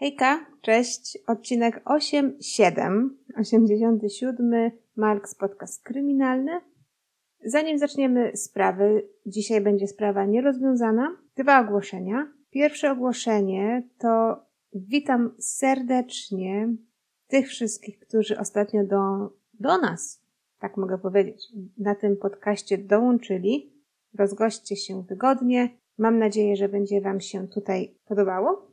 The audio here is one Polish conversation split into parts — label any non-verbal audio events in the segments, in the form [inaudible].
Hejka, cześć, odcinek 8.7, 87, Marks Podcast Kryminalny. Zanim zaczniemy sprawy, dzisiaj będzie sprawa nierozwiązana. Dwa ogłoszenia. Pierwsze ogłoszenie to witam serdecznie tych wszystkich, którzy ostatnio do, do nas, tak mogę powiedzieć, na tym podcaście dołączyli. Rozgoście się wygodnie. Mam nadzieję, że będzie Wam się tutaj podobało.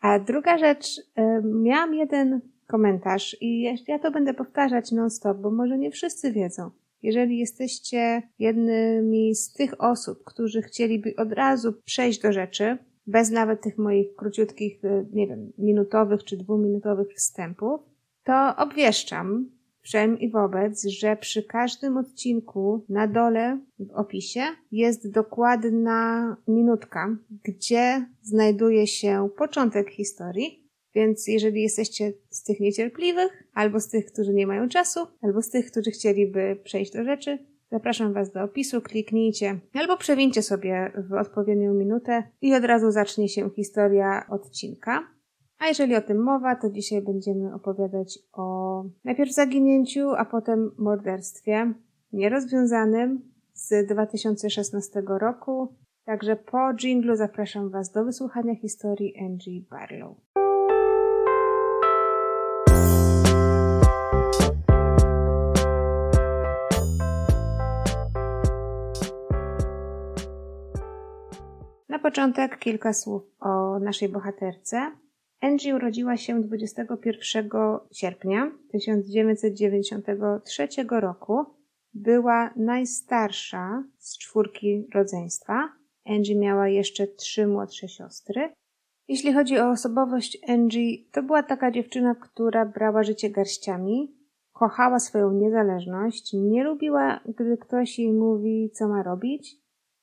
A druga rzecz, y, miałam jeden komentarz i ja to będę powtarzać non-stop, bo może nie wszyscy wiedzą. Jeżeli jesteście jednymi z tych osób, którzy chcieliby od razu przejść do rzeczy, bez nawet tych moich króciutkich, y, nie wiem, minutowych czy dwuminutowych wstępów, to obwieszczam, wszem i wobec, że przy każdym odcinku na dole w opisie jest dokładna minutka, gdzie znajduje się początek historii. Więc jeżeli jesteście z tych niecierpliwych, albo z tych, którzy nie mają czasu, albo z tych, którzy chcieliby przejść do rzeczy, zapraszam Was do opisu, kliknijcie albo przewincie sobie w odpowiednią minutę i od razu zacznie się historia odcinka. A jeżeli o tym mowa, to dzisiaj będziemy opowiadać o najpierw zaginięciu, a potem morderstwie nierozwiązanym z 2016 roku. Także po dżinglu zapraszam Was do wysłuchania historii Angie Barlow. Na początek kilka słów o naszej bohaterce, Angie urodziła się 21 sierpnia 1993 roku. Była najstarsza z czwórki rodzeństwa. Angie miała jeszcze trzy młodsze siostry. Jeśli chodzi o osobowość Angie, to była taka dziewczyna, która brała życie garściami, kochała swoją niezależność, nie lubiła, gdy ktoś jej mówi, co ma robić,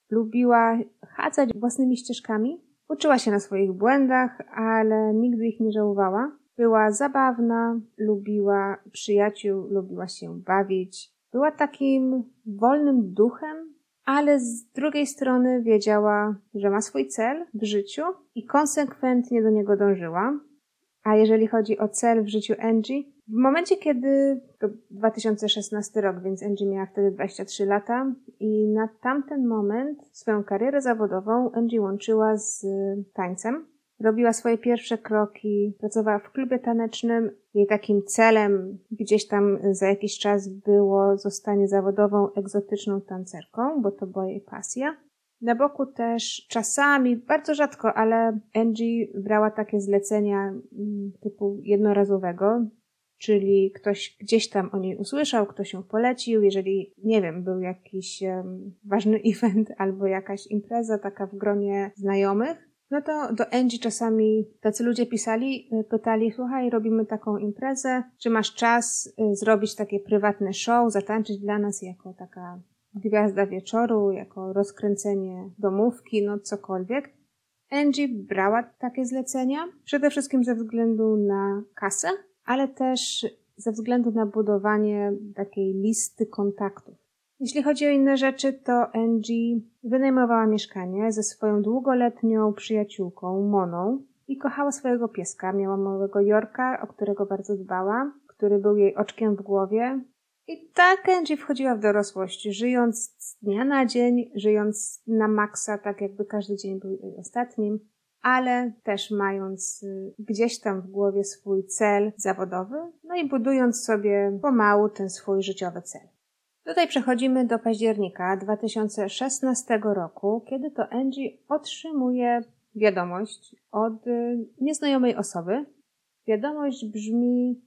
lubiła chadzać własnymi ścieżkami, Uczyła się na swoich błędach, ale nigdy ich nie żałowała. Była zabawna, lubiła przyjaciół, lubiła się bawić. Była takim wolnym duchem, ale z drugiej strony wiedziała, że ma swój cel w życiu i konsekwentnie do niego dążyła. A jeżeli chodzi o cel w życiu Angie, w momencie, kiedy to 2016 rok, więc Angie miała wtedy 23 lata i na tamten moment swoją karierę zawodową Angie łączyła z tańcem. Robiła swoje pierwsze kroki, pracowała w klubie tanecznym. Jej takim celem gdzieś tam za jakiś czas było zostanie zawodową egzotyczną tancerką, bo to była jej pasja. Na boku też czasami, bardzo rzadko, ale Angie brała takie zlecenia mm, typu jednorazowego, czyli ktoś gdzieś tam o niej usłyszał, ktoś ją polecił, jeżeli, nie wiem, był jakiś um, ważny [laughs] event albo jakaś impreza taka w gronie znajomych, no to do Angie czasami tacy ludzie pisali, y, pytali, słuchaj, robimy taką imprezę, czy masz czas y, zrobić takie prywatne show, zatańczyć dla nas jako taka gwiazda wieczoru, jako rozkręcenie domówki, no cokolwiek. Angie brała takie zlecenia, przede wszystkim ze względu na kasę, ale też ze względu na budowanie takiej listy kontaktów. Jeśli chodzi o inne rzeczy, to Angie wynajmowała mieszkanie ze swoją długoletnią przyjaciółką Moną i kochała swojego pieska. Miała małego Jorka, o którego bardzo dbała, który był jej oczkiem w głowie. I tak Angie wchodziła w dorosłość, żyjąc z dnia na dzień, żyjąc na maksa, tak jakby każdy dzień był jej ostatnim, ale też mając y, gdzieś tam w głowie swój cel zawodowy, no i budując sobie pomału ten swój życiowy cel. Tutaj przechodzimy do października 2016 roku, kiedy to Angie otrzymuje wiadomość od y, nieznajomej osoby. Wiadomość brzmi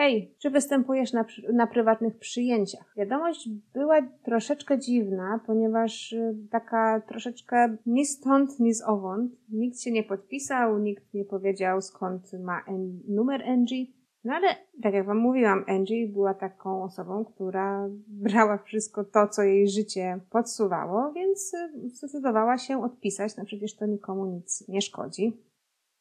Hej, czy występujesz na, na prywatnych przyjęciach? Wiadomość była troszeczkę dziwna, ponieważ y, taka troszeczkę ni stąd, ni z owąd. Nikt się nie podpisał, nikt nie powiedział skąd ma en numer Angie. No ale, tak jak wam mówiłam, Angie była taką osobą, która brała wszystko to, co jej życie podsuwało, więc y, zdecydowała się odpisać, no przecież to nikomu nic nie szkodzi.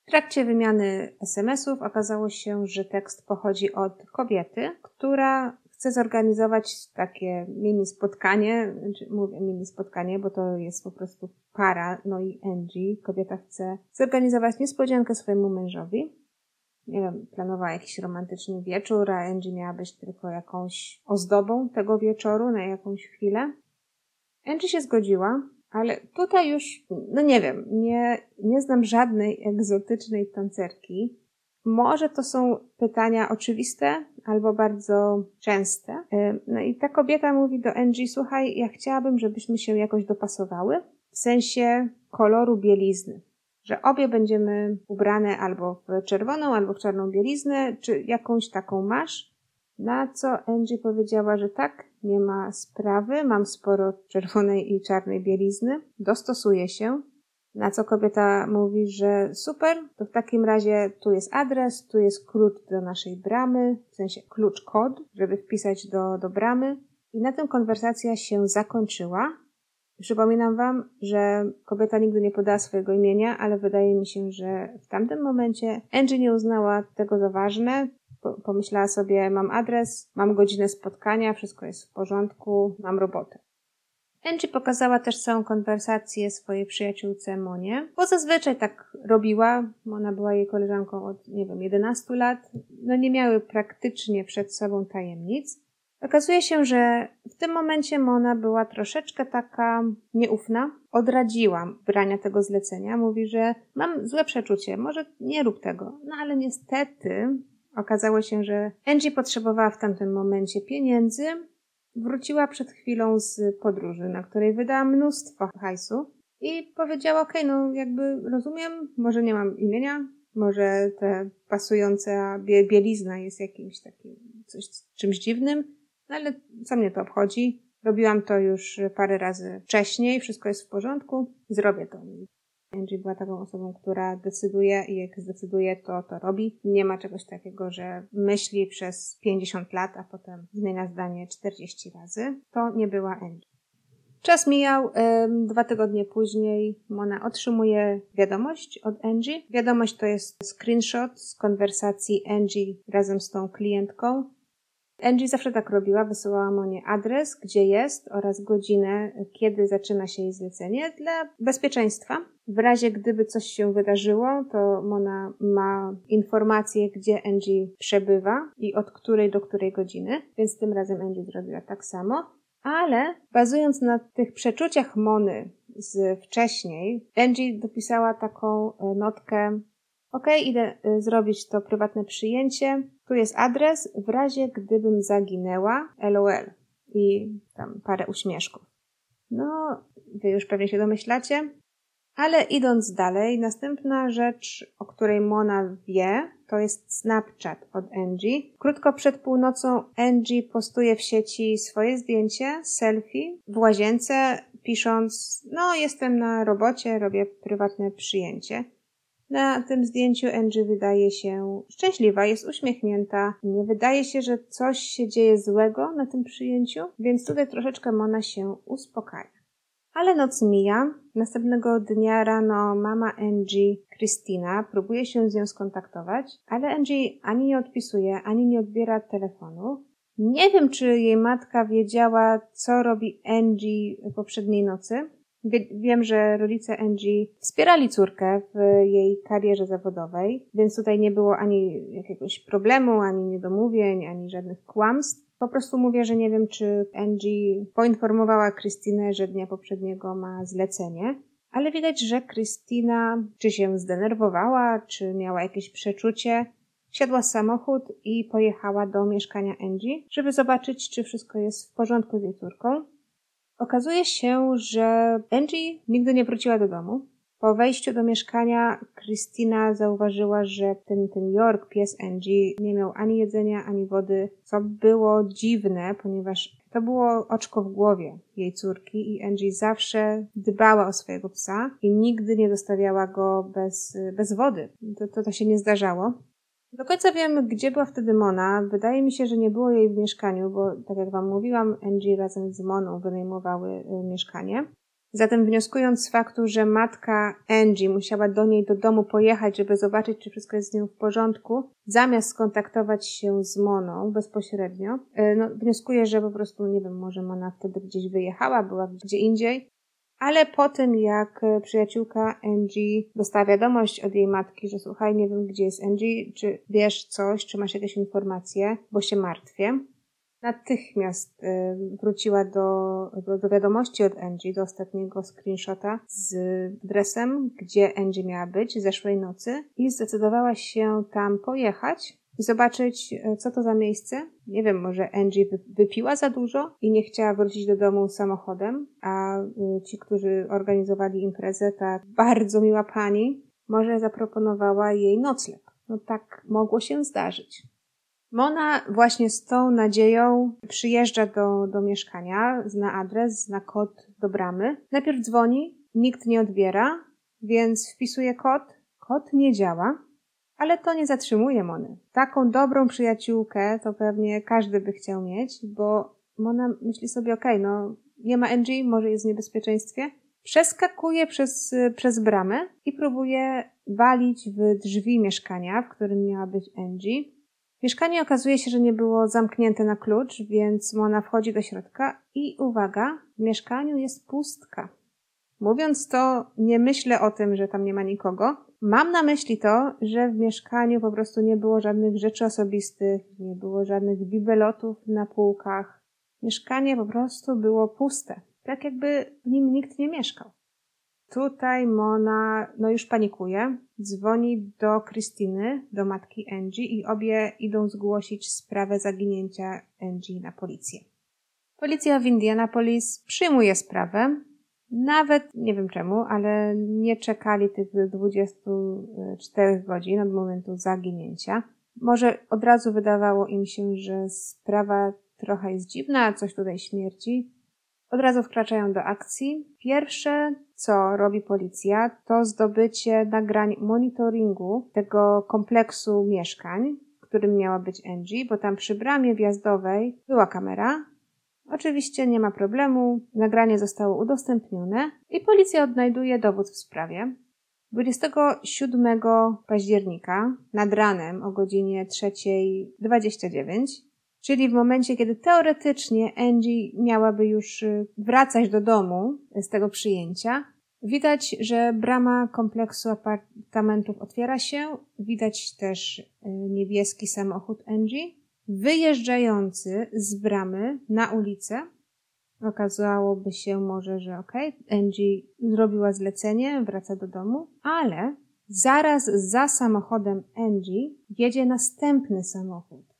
W trakcie wymiany SMS-ów okazało się, że tekst pochodzi od kobiety, która chce zorganizować takie mini spotkanie, znaczy mówię mini spotkanie, bo to jest po prostu para, no i Angie, kobieta chce zorganizować niespodziankę swojemu mężowi. Nie wiem, planowała jakiś romantyczny wieczór, a Angie miała być tylko jakąś ozdobą tego wieczoru na jakąś chwilę. Angie się zgodziła, ale tutaj już, no nie wiem, nie, nie znam żadnej egzotycznej tancerki. Może to są pytania oczywiste albo bardzo częste. No i ta kobieta mówi do Angie, słuchaj, ja chciałabym, żebyśmy się jakoś dopasowały w sensie koloru bielizny. Że obie będziemy ubrane albo w czerwoną, albo w czarną bieliznę, czy jakąś taką masz. Na co Angie powiedziała, że tak, nie ma sprawy, mam sporo czerwonej i czarnej bielizny, dostosuję się. Na co kobieta mówi, że super, to w takim razie tu jest adres, tu jest klucz do naszej bramy, w sensie klucz kod, żeby wpisać do, do bramy. I na tym konwersacja się zakończyła. Przypominam Wam, że kobieta nigdy nie podała swojego imienia, ale wydaje mi się, że w tamtym momencie Angie nie uznała tego za ważne. Pomyślała sobie, mam adres, mam godzinę spotkania, wszystko jest w porządku, mam robotę. Angie pokazała też całą konwersację swojej przyjaciółce Monie, bo zazwyczaj tak robiła. Ona była jej koleżanką od, nie wiem, 11 lat. No nie miały praktycznie przed sobą tajemnic. Okazuje się, że w tym momencie Mona była troszeczkę taka nieufna. Odradziła brania tego zlecenia. Mówi, że mam złe przeczucie, może nie rób tego. No ale niestety okazało się, że Angie potrzebowała w tamtym momencie pieniędzy. Wróciła przed chwilą z podróży, na której wydała mnóstwo hajsu i powiedziała, okej, okay, no jakby rozumiem, może nie mam imienia, może te pasująca bielizna jest jakimś takim, coś, czymś dziwnym, no ale co mnie to obchodzi? Robiłam to już parę razy wcześniej, wszystko jest w porządku, zrobię to. Angie była taką osobą, która decyduje i jak zdecyduje, to to robi. Nie ma czegoś takiego, że myśli przez 50 lat, a potem zmienia zdanie 40 razy. To nie była Angie. Czas mijał, dwa tygodnie później Mona otrzymuje wiadomość od Angie. Wiadomość to jest screenshot z konwersacji Angie razem z tą klientką. Angie zawsze tak robiła, wysyłała Monie adres, gdzie jest oraz godzinę, kiedy zaczyna się jej zlecenie dla bezpieczeństwa. W razie gdyby coś się wydarzyło, to Mona ma informację, gdzie Angie przebywa i od której do której godziny, więc tym razem Angie zrobiła tak samo. Ale bazując na tych przeczuciach Mony z wcześniej, Angie dopisała taką e, notkę OK, idę y, zrobić to prywatne przyjęcie. Tu jest adres, w razie gdybym zaginęła, LOL. I tam parę uśmieszków. No, wy już pewnie się domyślacie. Ale idąc dalej, następna rzecz, o której Mona wie, to jest Snapchat od Angie. Krótko przed północą Angie postuje w sieci swoje zdjęcie, selfie, w łazience, pisząc, no jestem na robocie, robię prywatne przyjęcie. Na tym zdjęciu Angie wydaje się szczęśliwa, jest uśmiechnięta. Nie wydaje się, że coś się dzieje złego na tym przyjęciu, więc tutaj troszeczkę Mona się uspokaja. Ale noc mija. Następnego dnia rano mama Angie, Christina, próbuje się z nią skontaktować, ale Angie ani nie odpisuje, ani nie odbiera telefonu. Nie wiem, czy jej matka wiedziała, co robi Angie poprzedniej nocy, Wiem, że rodzice Angie wspierali córkę w jej karierze zawodowej, więc tutaj nie było ani jakiegoś problemu, ani niedomówień, ani żadnych kłamstw. Po prostu mówię, że nie wiem, czy Angie poinformowała Krystynę, że dnia poprzedniego ma zlecenie, ale widać, że Krystyna czy się zdenerwowała, czy miała jakieś przeczucie, wsiadła z samochód i pojechała do mieszkania Angie, żeby zobaczyć, czy wszystko jest w porządku z jej córką. Okazuje się, że Angie nigdy nie wróciła do domu. Po wejściu do mieszkania Christina zauważyła, że ten, ten York, pies Angie, nie miał ani jedzenia, ani wody, co było dziwne, ponieważ to było oczko w głowie jej córki i Angie zawsze dbała o swojego psa i nigdy nie zostawiała go bez, bez wody. To, to, to się nie zdarzało. Do końca wiem, gdzie była wtedy Mona. Wydaje mi się, że nie było jej w mieszkaniu, bo tak jak Wam mówiłam, Angie razem z Moną wynajmowały y, mieszkanie. Zatem wnioskując z faktu, że matka Angie musiała do niej do domu pojechać, żeby zobaczyć, czy wszystko jest z nią w porządku, zamiast skontaktować się z Moną bezpośrednio, e, no, wnioskuję, że po prostu, nie wiem, może Mona wtedy gdzieś wyjechała, była gdzie indziej, ale po tym, jak przyjaciółka Angie dostała wiadomość od jej matki, że słuchaj, nie wiem, gdzie jest Angie, czy wiesz coś, czy masz jakieś informacje, bo się martwię, natychmiast y, wróciła do, do, do, wiadomości od Angie, do ostatniego screenshota z adresem, gdzie Angie miała być zeszłej nocy i zdecydowała się tam pojechać i zobaczyć, y, co to za miejsce. Nie wiem, może Angie wypiła za dużo i nie chciała wrócić do domu samochodem, a y, ci, którzy organizowali imprezę, ta bardzo miła pani, może zaproponowała jej nocleg. No tak mogło się zdarzyć. Mona właśnie z tą nadzieją przyjeżdża do, do mieszkania, zna adres, zna kod do bramy. Najpierw dzwoni, nikt nie odbiera, więc wpisuje kod. Kod nie działa, ale to nie zatrzymuje Mony. Taką dobrą przyjaciółkę to pewnie każdy by chciał mieć, bo Mona myśli sobie, okej, okay, no nie ma Angie, może jest w niebezpieczeństwie. Przeskakuje przez, przez bramę i próbuje walić w drzwi mieszkania, w którym miała być Angie. Mieszkanie okazuje się, że nie było zamknięte na klucz, więc Mona wchodzi do środka i uwaga, w mieszkaniu jest pustka. Mówiąc to, nie myślę o tym, że tam nie ma nikogo. Mam na myśli to, że w mieszkaniu po prostu nie było żadnych rzeczy osobistych, nie było żadnych bibelotów na półkach. Mieszkanie po prostu było puste, tak jakby w nim nikt nie mieszkał. Tutaj Mona, no już panikuje, dzwoni do Krystyny, do matki Angie i obie idą zgłosić sprawę zaginięcia Angie na policję. Policja w Indianapolis przyjmuje sprawę. Nawet, nie wiem czemu, ale nie czekali tych 24 godzin od momentu zaginięcia. Może od razu wydawało im się, że sprawa trochę jest dziwna, coś tutaj śmierci. Od razu wkraczają do akcji. Pierwsze, co robi policja, to zdobycie nagrań monitoringu tego kompleksu mieszkań, w którym miała być Angie, bo tam przy bramie wjazdowej była kamera. Oczywiście nie ma problemu, nagranie zostało udostępnione i policja odnajduje dowód w sprawie. 27 października nad ranem o godzinie 3.29 Czyli w momencie, kiedy teoretycznie Angie miałaby już y, wracać do domu z tego przyjęcia, widać, że brama kompleksu apartamentów otwiera się. Widać też y, niebieski samochód Angie wyjeżdżający z bramy na ulicę. Okazałoby się może, że okej, Angie zrobiła zlecenie, wraca do domu, ale zaraz za samochodem Angie jedzie następny samochód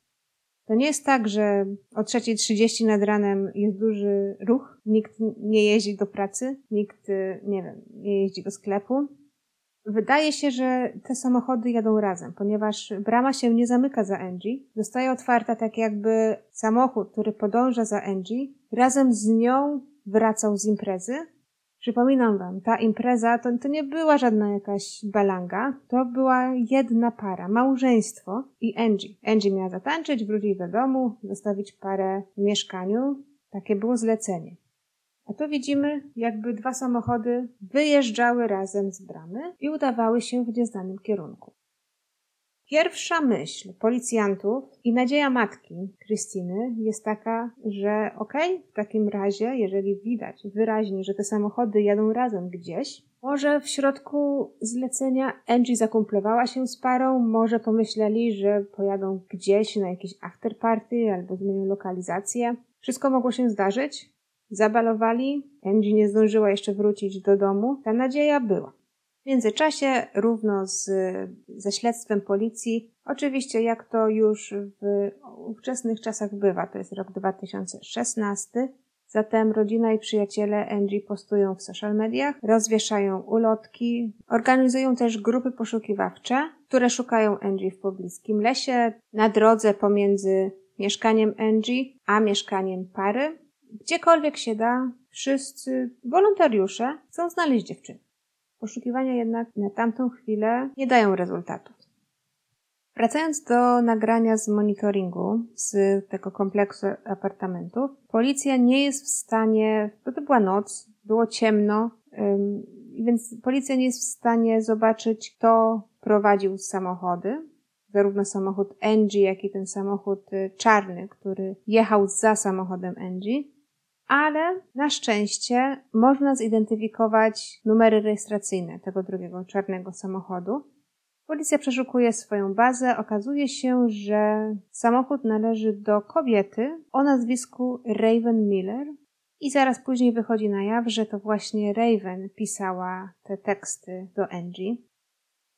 to nie jest tak, że o 3.30 nad ranem jest duży ruch, nikt nie jeździ do pracy, nikt, nie wiem, nie jeździ do sklepu. Wydaje się, że te samochody jadą razem, ponieważ brama się nie zamyka za Angie. Zostaje otwarta tak jakby samochód, który podąża za Angie, razem z nią wracał z imprezy, Przypominam wam, ta impreza to, to nie była żadna jakaś balanga, to była jedna para, małżeństwo i Angie. Angie miała zatańczyć, wrócić do domu, zostawić parę w mieszkaniu. Takie było zlecenie. A tu widzimy, jakby dwa samochody wyjeżdżały razem z bramy i udawały się w nieznanym kierunku. Pierwsza myśl policjantów i nadzieja matki Krystyny jest taka, że okej, okay, w takim razie, jeżeli widać wyraźnie, że te samochody jadą razem gdzieś, może w środku zlecenia Angie zakumplowała się z parą, może pomyśleli, że pojadą gdzieś na jakieś afterparty albo zmienią lokalizację. Wszystko mogło się zdarzyć. Zabalowali, Angie nie zdążyła jeszcze wrócić do domu. Ta nadzieja była. W międzyczasie, równo z, ze śledztwem policji, oczywiście jak to już w ówczesnych czasach bywa, to jest rok 2016, Zatem rodzina i przyjaciele Angie postują w social mediach, rozwieszają ulotki, organizują też grupy poszukiwawcze, które szukają Angie w pobliskim lesie, na drodze pomiędzy mieszkaniem Angie a mieszkaniem pary. Gdziekolwiek się da, wszyscy wolontariusze chcą znaleźć dziewczynę. Poszukiwania jednak na tamtą chwilę nie dają rezultatów. Wracając do nagrania z monitoringu z tego kompleksu apartamentów, policja nie jest w stanie, to, to była noc, było ciemno, więc policja nie jest w stanie zobaczyć, kto prowadził samochody. Zarówno samochód Angie, jak i ten samochód y, czarny, który jechał za samochodem Angie. Ale na szczęście można zidentyfikować numery rejestracyjne tego drugiego czarnego samochodu. Policja przeszukuje swoją bazę. Okazuje się, że samochód należy do kobiety o nazwisku Raven Miller, i zaraz później wychodzi na jaw, że to właśnie Raven pisała te teksty do Angie.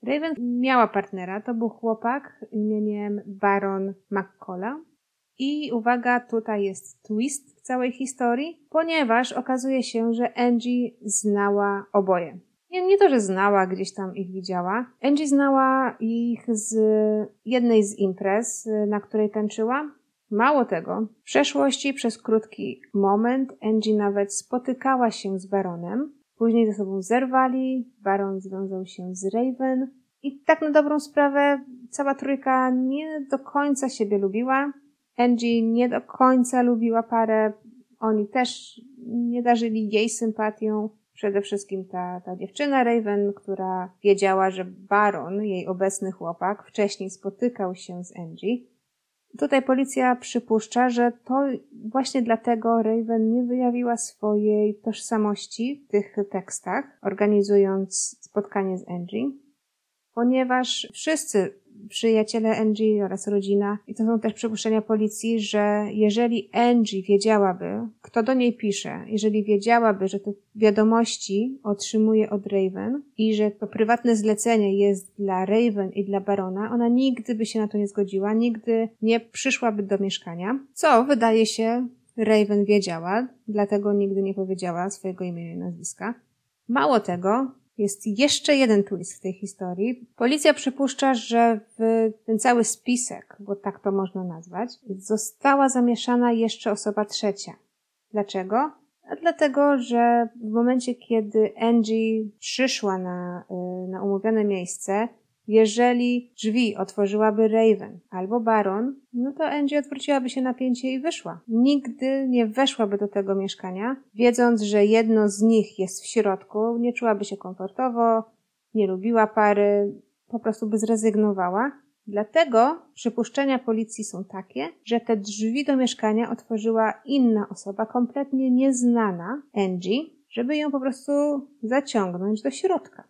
Raven miała partnera, to był chłopak imieniem Baron McColla. I uwaga, tutaj jest twist całej historii, ponieważ okazuje się, że Angie znała oboje. Nie, nie to, że znała, gdzieś tam ich widziała. Angie znała ich z jednej z imprez, na której tańczyła. Mało tego, w przeszłości przez krótki moment Angie nawet spotykała się z Baronem, później ze sobą zerwali, Baron związał się z Raven i tak na dobrą sprawę cała trójka nie do końca siebie lubiła. Angie nie do końca lubiła parę, oni też nie darzyli jej sympatią. Przede wszystkim ta, ta dziewczyna Raven, która wiedziała, że Baron, jej obecny chłopak, wcześniej spotykał się z Angie Tutaj policja przypuszcza, że to właśnie dlatego Raven nie wyjawiła swojej tożsamości w tych tekstach, organizując spotkanie z Angie, ponieważ wszyscy przyjaciele Angie oraz rodzina. I to są też przypuszczenia policji, że jeżeli Angie wiedziałaby, kto do niej pisze, jeżeli wiedziałaby, że te wiadomości otrzymuje od Raven i że to prywatne zlecenie jest dla Raven i dla Barona, ona nigdy by się na to nie zgodziła, nigdy nie przyszłaby do mieszkania, co wydaje się Raven wiedziała, dlatego nigdy nie powiedziała swojego imienia i nazwiska. Mało tego, jest jeszcze jeden twist w tej historii. Policja przypuszcza, że w ten cały spisek, bo tak to można nazwać, została zamieszana jeszcze osoba trzecia. Dlaczego? A dlatego, że w momencie, kiedy Angie przyszła na, y, na umówione miejsce, jeżeli drzwi otworzyłaby Raven albo Baron, no to Angie odwróciłaby się na pięcie i wyszła. Nigdy nie weszłaby do tego mieszkania, wiedząc, że jedno z nich jest w środku, nie czułaby się komfortowo, nie lubiła pary, po prostu by zrezygnowała. Dlatego przypuszczenia policji są takie, że te drzwi do mieszkania otworzyła inna osoba, kompletnie nieznana, Angie, żeby ją po prostu zaciągnąć do środka.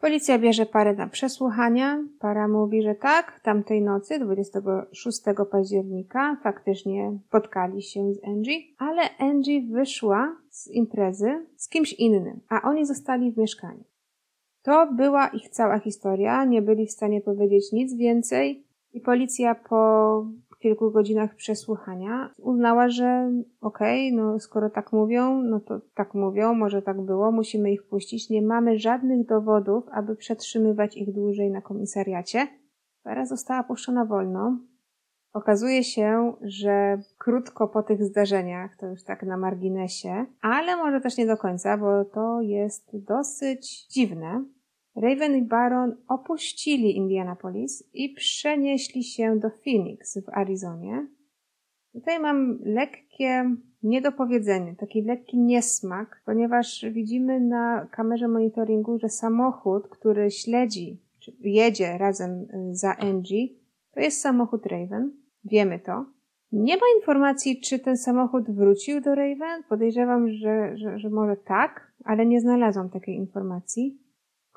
Policja bierze parę na przesłuchania. Para mówi, że tak, tamtej nocy, 26 października, faktycznie spotkali się z Angie, ale Angie wyszła z imprezy z kimś innym, a oni zostali w mieszkaniu. To była ich cała historia, nie byli w stanie powiedzieć nic więcej i policja po kilku godzinach przesłuchania uznała, że okej, okay, no skoro tak mówią, no to tak mówią, może tak było, musimy ich puścić. Nie mamy żadnych dowodów, aby przetrzymywać ich dłużej na komisariacie. Para została puszczona wolno. Okazuje się, że krótko po tych zdarzeniach, to już tak na marginesie, ale może też nie do końca, bo to jest dosyć dziwne, Raven i Baron opuścili Indianapolis i przenieśli się do Phoenix w Arizonie. Tutaj mam lekkie niedopowiedzenie, taki lekki niesmak, ponieważ widzimy na kamerze monitoringu, że samochód, który śledzi, czy jedzie razem y, za Angie, to jest samochód Raven. Wiemy to. Nie ma informacji, czy ten samochód wrócił do Raven. Podejrzewam, że, że, że może tak, ale nie znalazłam takiej informacji.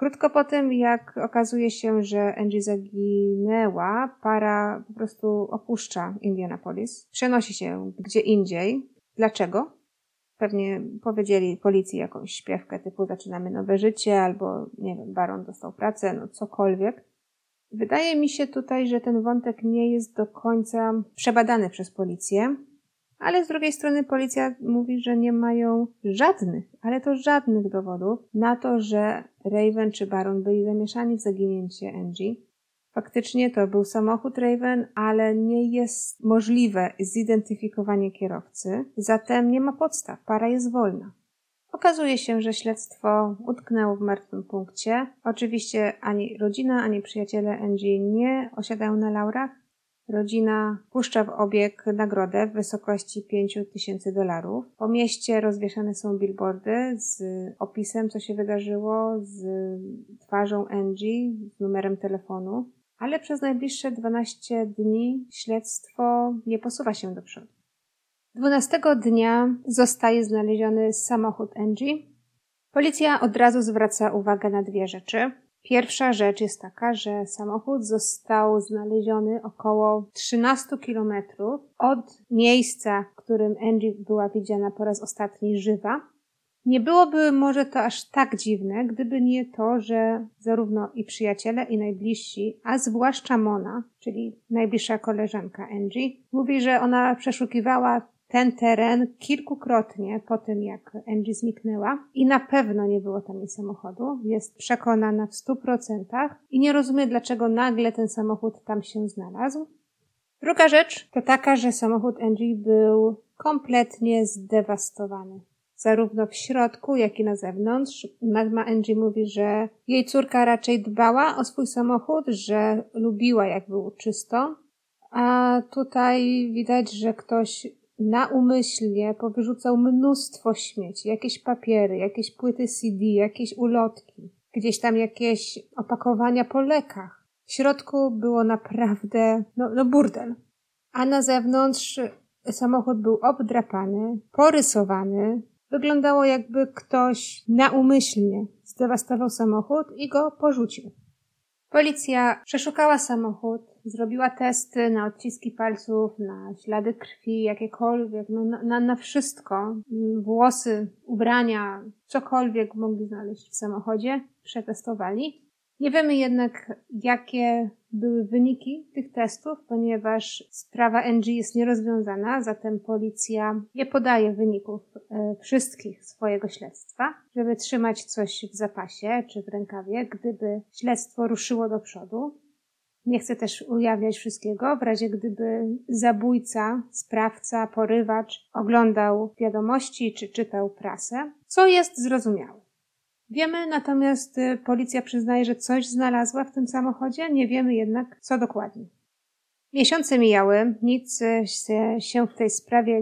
Krótko po tym, jak okazuje się, że Angie zaginęła, para po prostu opuszcza Indianapolis, przenosi się gdzie indziej. Dlaczego? Pewnie powiedzieli policji jakąś śpiewkę typu zaczynamy nowe życie, albo nie wiem, baron dostał pracę, no cokolwiek. Wydaje mi się tutaj, że ten wątek nie jest do końca przebadany przez policję, ale z drugiej strony policja mówi, że nie mają żadnych, ale to żadnych dowodów na to, że Raven czy Baron byli zamieszani w zaginięcie Angie. Faktycznie to był samochód Raven, ale nie jest możliwe zidentyfikowanie kierowcy, zatem nie ma podstaw, para jest wolna. Okazuje się, że śledztwo utknęło w martwym punkcie. Oczywiście ani rodzina, ani przyjaciele Angie nie osiadają na laurach, Rodzina puszcza w obieg nagrodę w wysokości 5 tysięcy dolarów. Po mieście rozwieszane są billboardy z opisem, co się wydarzyło, z twarzą Angie, z numerem telefonu, ale przez najbliższe 12 dni śledztwo nie posuwa się do przodu. 12 dnia zostaje znaleziony samochód Angie. Policja od razu zwraca uwagę na dwie rzeczy. Pierwsza rzecz jest taka, że samochód został znaleziony około 13 kilometrów od miejsca, w którym Angie była widziana po raz ostatni żywa. Nie byłoby może to aż tak dziwne, gdyby nie to, że zarówno i przyjaciele, i najbliżsi, a zwłaszcza Mona, czyli najbliższa koleżanka Angie, mówi, że ona przeszukiwała ten teren kilkukrotnie po tym, jak Angie zniknęła i na pewno nie było tam jej samochodu. Jest przekonana w stu procentach i nie rozumie, dlaczego nagle ten samochód tam się znalazł. Druga rzecz to taka, że samochód Angie był kompletnie zdewastowany. Zarówno w środku, jak i na zewnątrz. Mama Angie mówi, że jej córka raczej dbała o swój samochód, że lubiła, jak było czysto. A tutaj widać, że ktoś naumyślnie powyrzucał mnóstwo śmieci, jakieś papiery, jakieś płyty CD, jakieś ulotki, gdzieś tam jakieś opakowania po lekach. W środku było naprawdę, no, no burdel. A na zewnątrz samochód był obdrapany, porysowany. Wyglądało jakby ktoś naumyślnie zdewastował samochód i go porzucił. Policja przeszukała samochód, zrobiła testy na odciski palców, na ślady krwi, jakiekolwiek, no na, na, wszystko. Włosy, ubrania, cokolwiek mogli znaleźć w samochodzie, przetestowali. Nie wiemy jednak, jakie były wyniki tych testów, ponieważ sprawa NG jest nierozwiązana, zatem policja nie podaje wyników e, wszystkich swojego śledztwa, żeby trzymać coś w zapasie czy w rękawie, gdyby śledztwo ruszyło do przodu. Nie chcę też ujawniać wszystkiego, w razie gdyby zabójca, sprawca, porywacz oglądał wiadomości czy czytał prasę, co jest zrozumiałe. Wiemy natomiast, y, policja przyznaje, że coś znalazła w tym samochodzie, nie wiemy jednak co dokładnie. Miesiące mijały, nic y, się w tej sprawie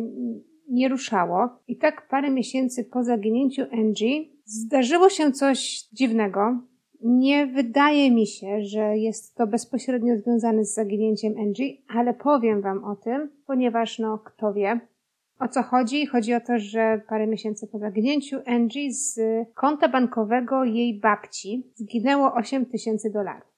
nie ruszało i tak parę miesięcy po zaginięciu Angie zdarzyło się coś dziwnego. Nie wydaje mi się, że jest to bezpośrednio związane z zaginięciem Angie, ale powiem wam o tym, ponieważ no kto wie, o co chodzi? Chodzi o to, że parę miesięcy po zaginięciu Angie z konta bankowego jej babci zginęło 8 tysięcy dolarów.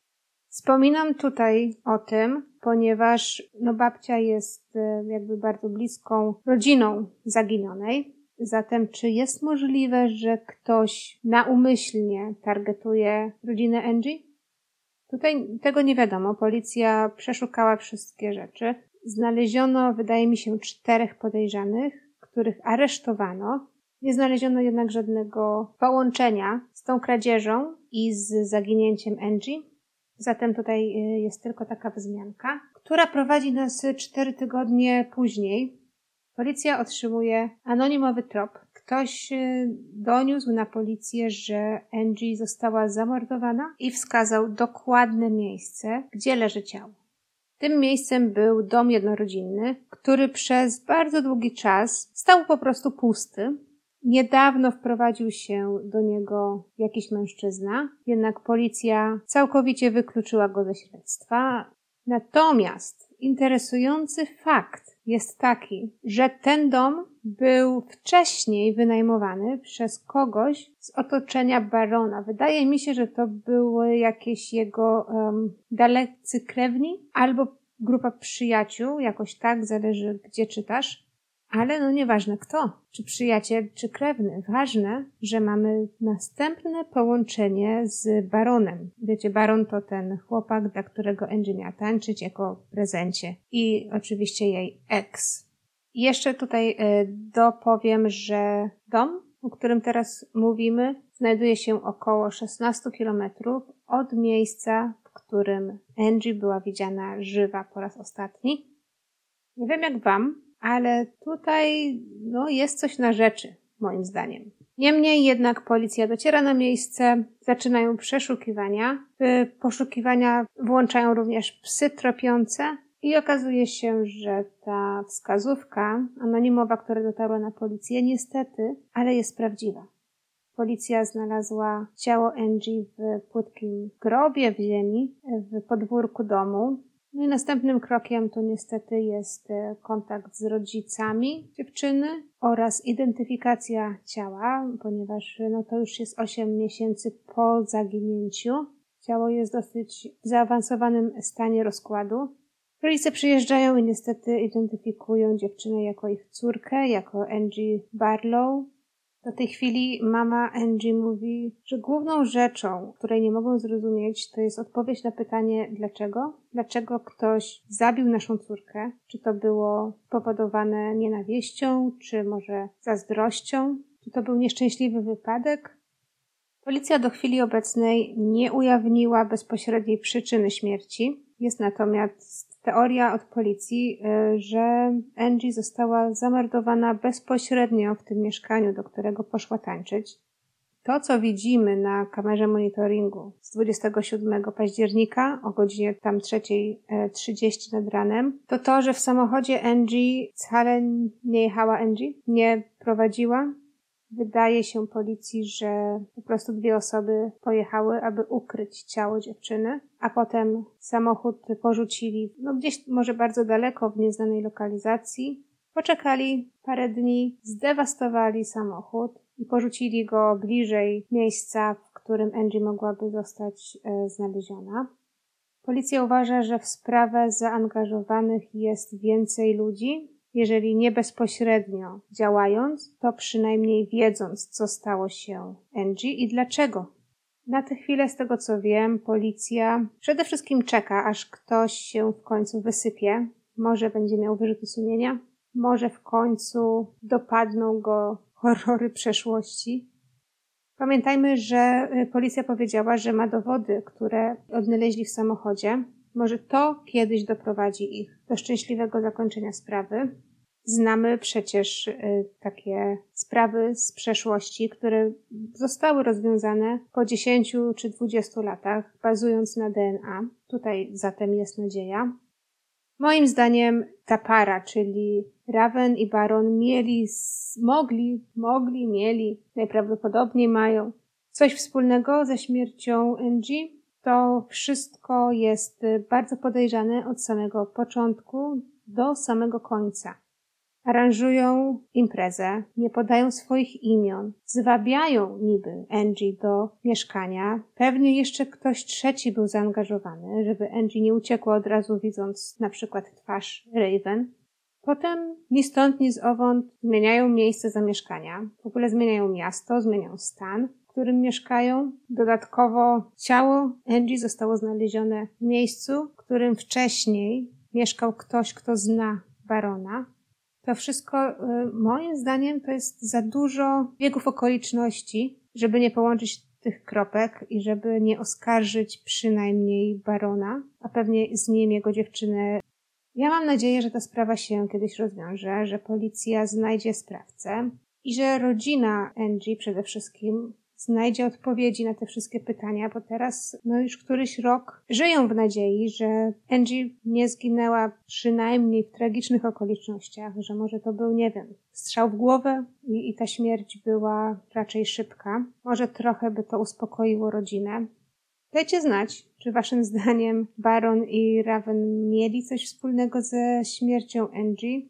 Wspominam tutaj o tym, ponieważ no babcia jest e, jakby bardzo bliską rodziną zaginionej. Zatem czy jest możliwe, że ktoś naumyślnie targetuje rodzinę Angie? Tutaj tego nie wiadomo. Policja przeszukała wszystkie rzeczy. Znaleziono, wydaje mi się, czterech podejrzanych, których aresztowano. Nie znaleziono jednak żadnego połączenia z tą kradzieżą i z zaginięciem Angie. Zatem tutaj y, jest tylko taka wzmianka, która prowadzi nas cztery tygodnie później. Policja otrzymuje anonimowy trop. Ktoś y, doniósł na policję, że Angie została zamordowana i wskazał dokładne miejsce, gdzie leży ciało. Tym miejscem był dom jednorodzinny, który przez bardzo długi czas stał po prostu pusty. Niedawno wprowadził się do niego jakiś mężczyzna, jednak policja całkowicie wykluczyła go ze śledztwa. Natomiast interesujący fakt jest taki, że ten dom był wcześniej wynajmowany przez kogoś z otoczenia barona. Wydaje mi się, że to były jakieś jego um, dalecy krewni albo grupa przyjaciół, jakoś tak, zależy gdzie czytasz. Ale no nieważne kto, czy przyjaciel, czy krewny. Ważne, że mamy następne połączenie z baronem. Wiecie, baron to ten chłopak, dla którego Angie miała tańczyć jako prezencie. I oczywiście jej ex. Jeszcze tutaj e, dopowiem, że dom, o którym teraz mówimy, znajduje się około 16 kilometrów od miejsca, w którym Angie była widziana żywa po raz ostatni. Nie wiem jak wam, ale tutaj no, jest coś na rzeczy, moim zdaniem. Niemniej jednak policja dociera na miejsce, zaczynają przeszukiwania. Poszukiwania włączają również psy tropiące I okazuje się, że ta wskazówka anonimowa, która dotarła na policję, niestety, ale jest prawdziwa. Policja znalazła ciało Angie w płytkim grobie w ziemi w podwórku domu. No i następnym krokiem to niestety jest e, kontakt z rodzicami dziewczyny oraz identyfikacja ciała, ponieważ no to już jest 8 miesięcy po zaginięciu. Ciało jest dosyć w zaawansowanym stanie rozkładu. Rodzice przyjeżdżają i niestety identyfikują dziewczynę jako ich córkę, jako Angie Barlow. Do tej chwili mama Angie mówi, że główną rzeczą, której nie mogą zrozumieć, to jest odpowiedź na pytanie dlaczego. Dlaczego ktoś zabił naszą córkę? Czy to było spowodowane nienawiścią, czy może zazdrością? Czy to był nieszczęśliwy wypadek? Policja do chwili obecnej nie ujawniła bezpośredniej przyczyny śmierci. Jest natomiast teoria od policji, y, że Angie została zamordowana bezpośrednio w tym mieszkaniu, do którego poszła tańczyć. To, co widzimy na kamerze monitoringu z 27 października o godzinie tam 3.30 nad ranem, to to, że w samochodzie Angie wcale nie jechała Angie, nie prowadziła, Wydaje się policji, że po prostu dwie osoby pojechały, aby ukryć ciało dziewczyny, a potem samochód porzucili, no gdzieś może bardzo daleko w nieznanej lokalizacji. Poczekali parę dni, zdewastowali samochód i porzucili go bliżej miejsca, w którym Angie mogłaby zostać e, znaleziona. Policja uważa, że w sprawę zaangażowanych jest więcej ludzi, jeżeli nie bezpośrednio działając, to przynajmniej wiedząc, co stało się Angie i dlaczego. Na tę chwilę, z tego co wiem, policja przede wszystkim czeka, aż ktoś się w końcu wysypie. Może będzie miał wyrzuty sumienia, może w końcu dopadną go horrory przeszłości. Pamiętajmy, że y, policja powiedziała, że ma dowody, które odnaleźli w samochodzie, może to kiedyś doprowadzi ich do szczęśliwego zakończenia sprawy. Znamy przecież y, takie sprawy z przeszłości, które zostały rozwiązane po 10 czy 20 latach, bazując na DNA. Tutaj zatem jest nadzieja. Moim zdaniem ta para, czyli Raven i Baron, mieli, mogli, mogli, mieli, najprawdopodobniej mają coś wspólnego ze śmiercią Angie to wszystko jest y, bardzo podejrzane od samego początku do samego końca. Aranżują imprezę, nie podają swoich imion, zwabiają niby Angie do mieszkania. Pewnie jeszcze ktoś trzeci był zaangażowany, żeby Angie nie uciekła od razu widząc na przykład twarz Raven. Potem ni stąd, ni z owąd zmieniają miejsce zamieszkania, w ogóle zmieniają miasto, zmieniają stan którym mieszkają. Dodatkowo ciało Angie zostało znalezione w miejscu, w którym wcześniej mieszkał ktoś, kto zna barona. To wszystko, y, moim zdaniem, to jest za dużo biegów okoliczności, żeby nie połączyć tych kropek i żeby nie oskarżyć przynajmniej barona, a pewnie z nim jego dziewczynę. Ja mam nadzieję, że ta sprawa się kiedyś rozwiąże, że policja znajdzie sprawcę i że rodzina Angie przede wszystkim znajdzie odpowiedzi na te wszystkie pytania, bo teraz no już któryś rok żyją w nadziei, że Angie nie zginęła przynajmniej w tragicznych okolicznościach, że może to był, nie wiem, strzał w głowę i, i ta śmierć była raczej szybka. Może trochę by to uspokoiło rodzinę. Dajcie znać, czy waszym zdaniem Baron i Raven mieli coś wspólnego ze śmiercią Angie,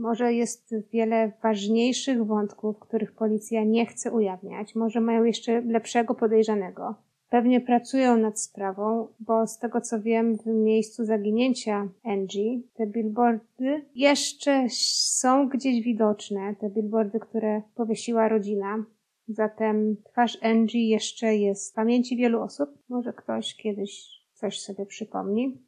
może jest wiele ważniejszych wątków, których policja nie chce ujawniać. Może mają jeszcze lepszego podejrzanego. Pewnie pracują nad sprawą, bo z tego co wiem, w miejscu zaginięcia Angie te billboardy jeszcze są gdzieś widoczne. Te billboardy, które powiesiła rodzina. Zatem twarz Angie jeszcze jest w pamięci wielu osób. Może ktoś kiedyś coś sobie przypomni.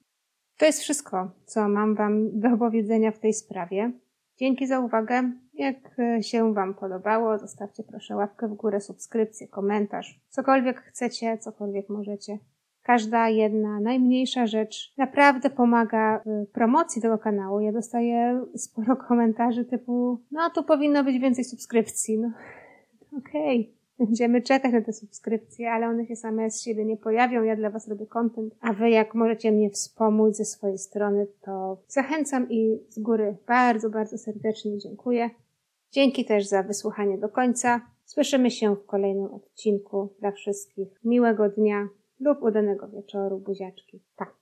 To jest wszystko, co mam Wam do opowiedzenia w tej sprawie. Dzięki za uwagę. Jak e, się Wam podobało, zostawcie proszę łapkę w górę, subskrypcję, komentarz, cokolwiek chcecie, cokolwiek możecie. Każda jedna najmniejsza rzecz naprawdę pomaga w promocji tego kanału. Ja dostaję sporo [laughs] komentarzy typu, no tu powinno być więcej subskrypcji. No, [laughs] okej. Okay. Będziemy czekać na te subskrypcje, ale one się same z siebie nie pojawią. Ja dla Was robię content, a Wy jak możecie mnie wspomóc ze swojej strony, to zachęcam i z góry bardzo, bardzo serdecznie dziękuję. Dzięki też za wysłuchanie do końca. Słyszymy się w kolejnym odcinku. Dla wszystkich miłego dnia lub udanego wieczoru, buziaczki. Tak.